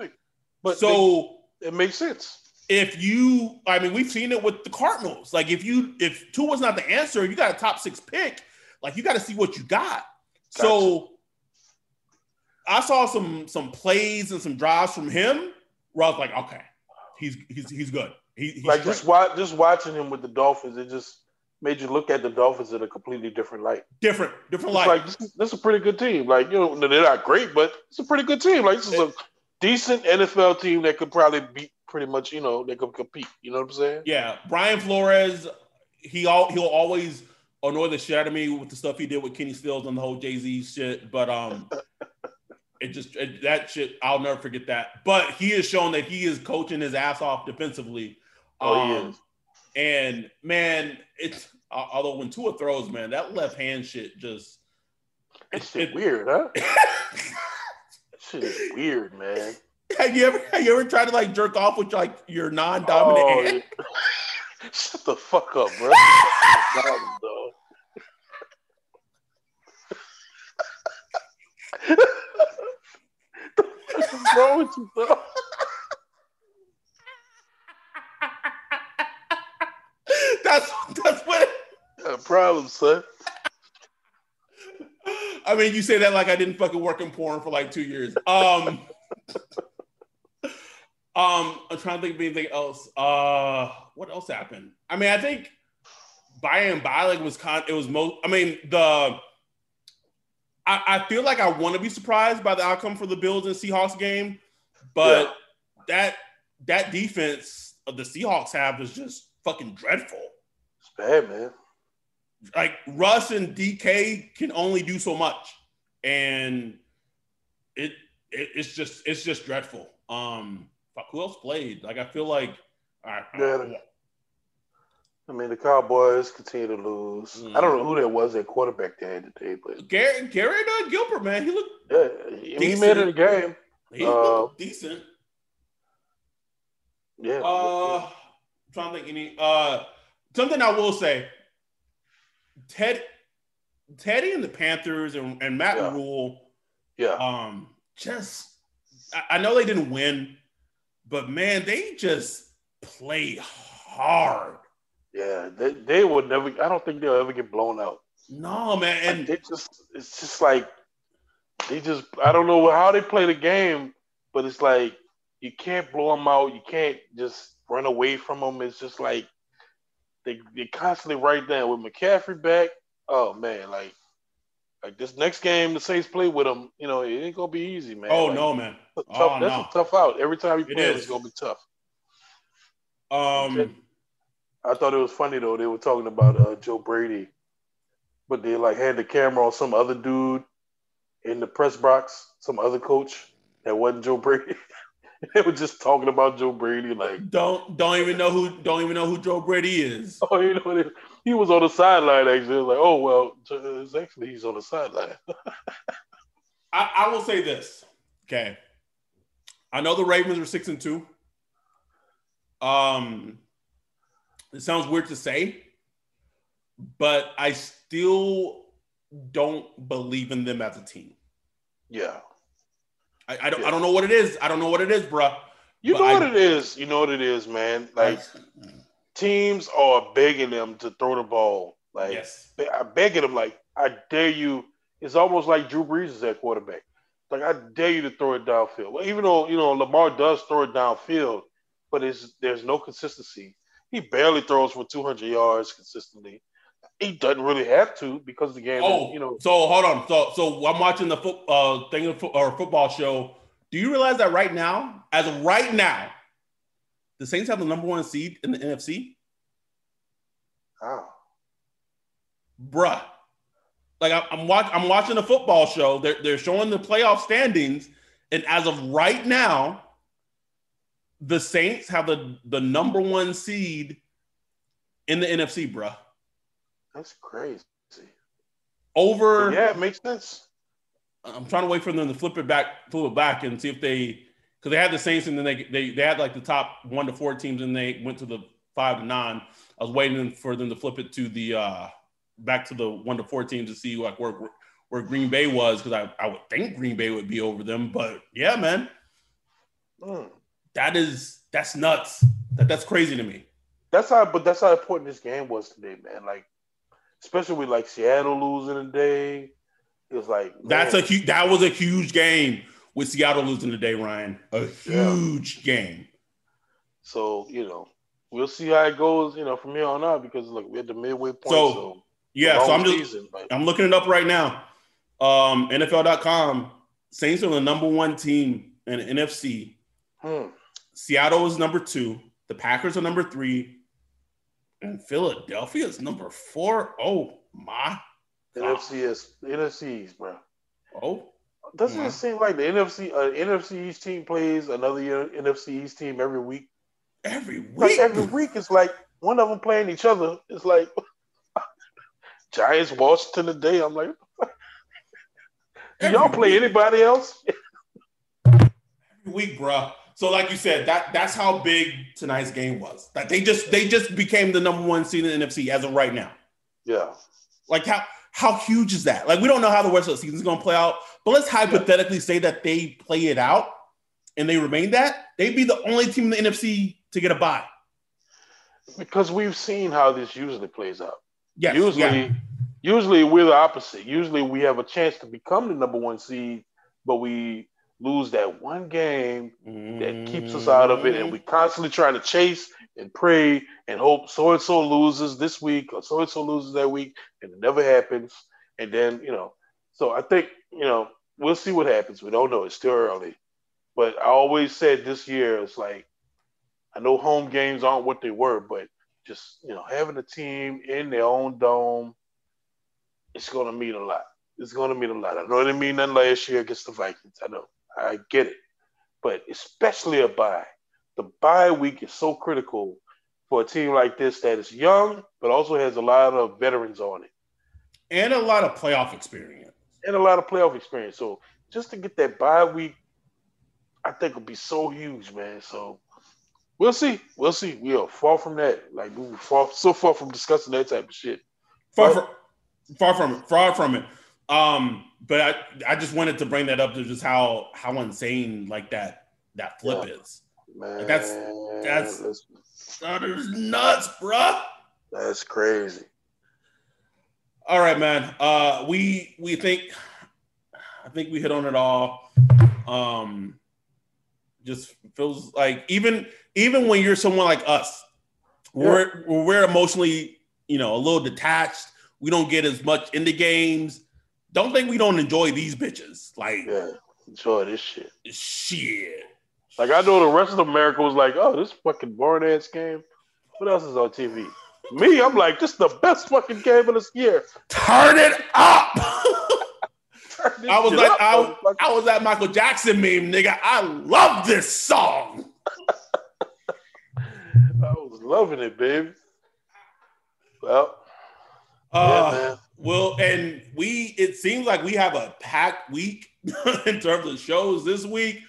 But so they- it makes sense. if you, I mean, we've seen it with the Cardinals. Like if you, if Tua was not the answer, you got a top six pick. Like you got to see what you got. So I saw some some plays and some drives from him where I was like, okay, he's he's he's good. He, he's like straight. just watch, just watching him with the Dolphins, it just made you look at the Dolphins in a completely different light. different, different It's light. like this is, this is a pretty good team. Like you know, they're not great, but it's a pretty good team. Like this is a decent NFL team that could probably beat pretty much. You know, they could compete. You know what I'm saying? Yeah, Brian Flores, he all he'll always annoy the shit out of me with the stuff he did with Kenny Stills and the whole Jay Z shit. But um, it just it, that shit I'll never forget that. But he has shown that he is coaching his ass off defensively. Oh, he Um, is. And man, it's although when Tua throws, man, that left hand shit just it's it- shit it- weird, huh? Shit is weird, man. have you ever have you ever tried to like jerk off with like your non-dominant Oh, hand? yeah. Shut the fuck up, bro. Shut the dog. What's wrong with you, bro? that's that's what A problem, son. I mean, you say that like I didn't fucking work in porn for like two years. Um, um, I'm trying to think of anything else. Uh, what else happened? I mean, I think by and by, like was con. It was most. I mean, the. I, I feel like I want to be surprised by the outcome for the Bills and Seahawks game, but that that defense of the Seahawks have is just fucking dreadful. It's bad, man. Like Russ and DK can only do so much, and it, it it's just it's just dreadful. Um, fuck, who else played? Like I feel like, all right, Yeah. I mean, the Cowboys continue to lose. Mm. I don't know who that was at quarterback they had today, but Garrett Garrett uh, Gilbert, man, he looked yeah, he, he made it a game. he Uh, looked decent. Yeah. Uh, I'm trying to think any uh something I will say. Ted, Teddy and the Panthers and, and Matt Yeah. Rhule. yeah. um just I, I know they didn't win, but man, they just play hard. Yeah, they, they would never. I don't think they'll ever get blown out. No, man, And and they just, it's just like they just. I don't know how they play the game, but it's like you can't blow them out. You can't just run away from them. It's just like they they constantly right there with McCaffrey back. Oh man, like like this next game the Saints play with them. You know, it ain't gonna be easy, man. oh Like, no, man. tough, Oh, that's no. a tough out. Every time you It play, is. it's gonna be tough. Um, I thought it was funny though. They were talking about uh, Joe Brady, but they like had the camera on some other dude in the press box, some other coach that wasn't Joe Brady. they were just talking about Joe Brady, like, don't don't even know who don't even know who Joe Brady is. oh, you know, they, he was on the sideline. Actually, like, oh well, it's actually he's on the sideline. I, I will say this. Okay. I know the Ravens are six and two. Um it sounds weird to say, but I still don't believe in them as a team. yeah, I, I don't Yeah. I don't know what it is. I don't know what it is, bruh. you But know I- what it is. You know what it is, man. Like teams are begging them to throw the ball. Like, yes. I begging them, like, I dare you. It's almost like Drew Brees is at quarterback. Like I dare you to throw it downfield. Well, even though you know Lamar does throw it downfield, but it's there's no consistency. He barely throws for 200 yards consistently. He doesn't really have to because the game. Oh, is, you know, so hold on. So so I'm watching the foot uh thing of fo- or football show. Do you realize that right now, as of right now, the Saints have the number one seed in the NFC? oh, Bruh. Like I- I'm watch I'm watching a football show. They're they're showing the playoff standings, and as of right now, the Saints have the the number one seed in the NFC, bruh. That's crazy. Over Yeah, it makes sense. I'm trying to wait for them to flip it back, flip it back, and see if they because they had the Saints and then they, they they had like the top one to four teams and they went to the five to nine. I was waiting for them to flip it to the uh back to the one to four teams to see like where where Green Bay was because I, I would think Green Bay would be over them, but yeah, man, Mm. that is that's nuts. That that's crazy to me. That's how, but that's how important this game was today, man. Like, especially with like Seattle losing today, it was like That's man, a huge. That was a huge game with Seattle losing today, Ryan. A huge game. So you know, we'll see how it goes. You know, from here on out because look, we're at the midway point. So, So, Yeah, so I'm just season, but- I'm looking it up right now. Um, NFL.com. Saints are the number one team in NFC. hmm. Seattle is number two. The Packers are number three, and Philadelphia is number four. Oh my! NFC is NFCs, bro. Oh, Doesn't Yeah. it seem like the NFC uh, NFC East team plays another year, NFC East team every week? every week. Like every week, it's like one of them playing each other. It's like Giants, Washington today. I'm like, do y'all play anybody else? every week, bruh. So, like you said, that that's how big tonight's game was. That they just they just became the number one seed in the NFC as of right now. Yeah, Like how how huge is that? Like we don't know how the rest of the season is gonna play out, but let's hypothetically say that they play it out and they remain that, they'd be the only team in the NFC to get a bye. because we've seen how this usually plays out. Yes, usually, yeah. usually we're the opposite. Usually we have a chance to become the number one seed, but we lose that one game that keeps us out of it, and mm-hmm. we constantly try to chase and pray and hope so and so loses this week or so and so loses that week, and it never happens. And then you know, so I think you know we'll see what happens. We don't know; it's still early. But I always said this year it's like I know home games aren't what they were, but just you know having a team in their own dome, it's going to mean a lot. It's going to mean a lot. I know it didn't mean nothing last year against the Vikings. I know, I get it, but especially a bye. The bye week is so critical for a team like this that is young, but also has a lot of veterans on it and a lot of playoff experience. and a lot of playoff experience. So just to get that bye week, I think would be so huge, man. So we'll see. We'll see. We are far from that. Like we were far so far from discussing that type of shit. Far But- from far from it, far from it. Um, but I, I just wanted to bring that up to just how how insane like that that flip is. Man, That's- that's- that's, That is nuts, bruh. that's crazy. All right, man. Uh, we we think I think we hit on it all. Um, just feels like even even when you're someone like us, we're we're emotionally you know a little detached. We don't get as much into games. Don't think we don't enjoy these bitches. Like Yeah, enjoy this shit. shit. Like I know the rest of America was like, "Oh, this fucking boring ass game." What else is on TV? Me, I'm like, this is the best fucking game of this year. Turn it up. Turn I was like, up, I. I was that Michael Jackson meme, nigga. I love this song. I was loving it, baby. Well, Uh, yeah, man. Well, and we it seems like we have a packed week in terms of shows this week.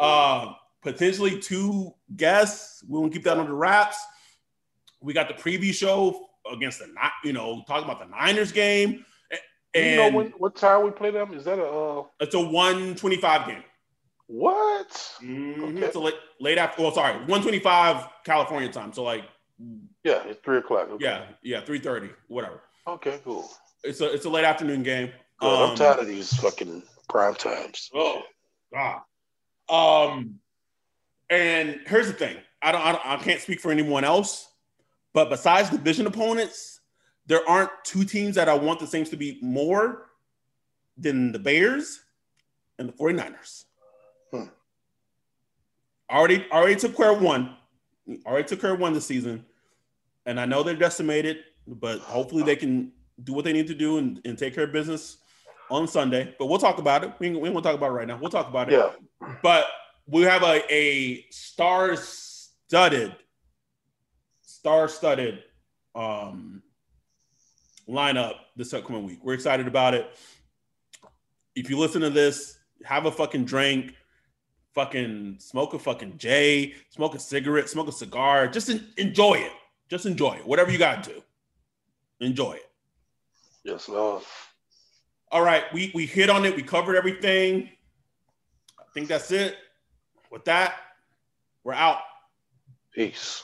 Uh, potentially two guests. We won't keep that under wraps. We got the preview show against the you know talking about the Niners game, and you know when, what time we play them? Is that a uh, it's a one twenty five game. what? Mhm. Okay. It's a late, late after. Well, sorry, one twenty five California time. So like, Yeah, it's three o'clock. Okay. yeah, yeah, three thirty, whatever. Okay, cool. It's a it's a late afternoon game. Um, I'm tired of these fucking prime times. Oh God. Um, and here's the thing: I don't, I don't, I can't speak for anyone else, but besides division opponents, there aren't two teams that I want the Saints to be more than the Bears and the 49ers. Hmm. Already, already took care of one. Already took care of one this season, and I know they're decimated, but hopefully they can do what they need to do and, and take care of business on Sunday. But we'll talk about it. We ain't, we ain't gonna talk about it right now. We'll talk about it. Yeah, But we have a, a star-studded, star-studded um, lineup this upcoming week. We're excited about it. If you listen to this, have a fucking drink, fucking smoke a fucking J, smoke a cigarette, smoke a cigar. Just enjoy it. Just enjoy it. Whatever you got to, enjoy it. Yes, Lord. All right, we we hit on it. We covered everything. I think that's it. With that, we're out. Peace.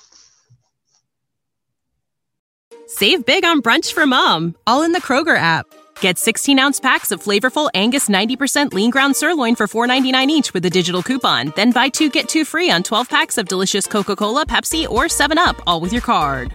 Save big on brunch for mom, all in the Kroger app. Get 16 ounce packs of flavorful Angus 90% lean ground sirloin for $4.99 each with a digital coupon. Then buy two get two free on 12 packs of delicious Coca Cola, Pepsi, or 7UP, all with your card.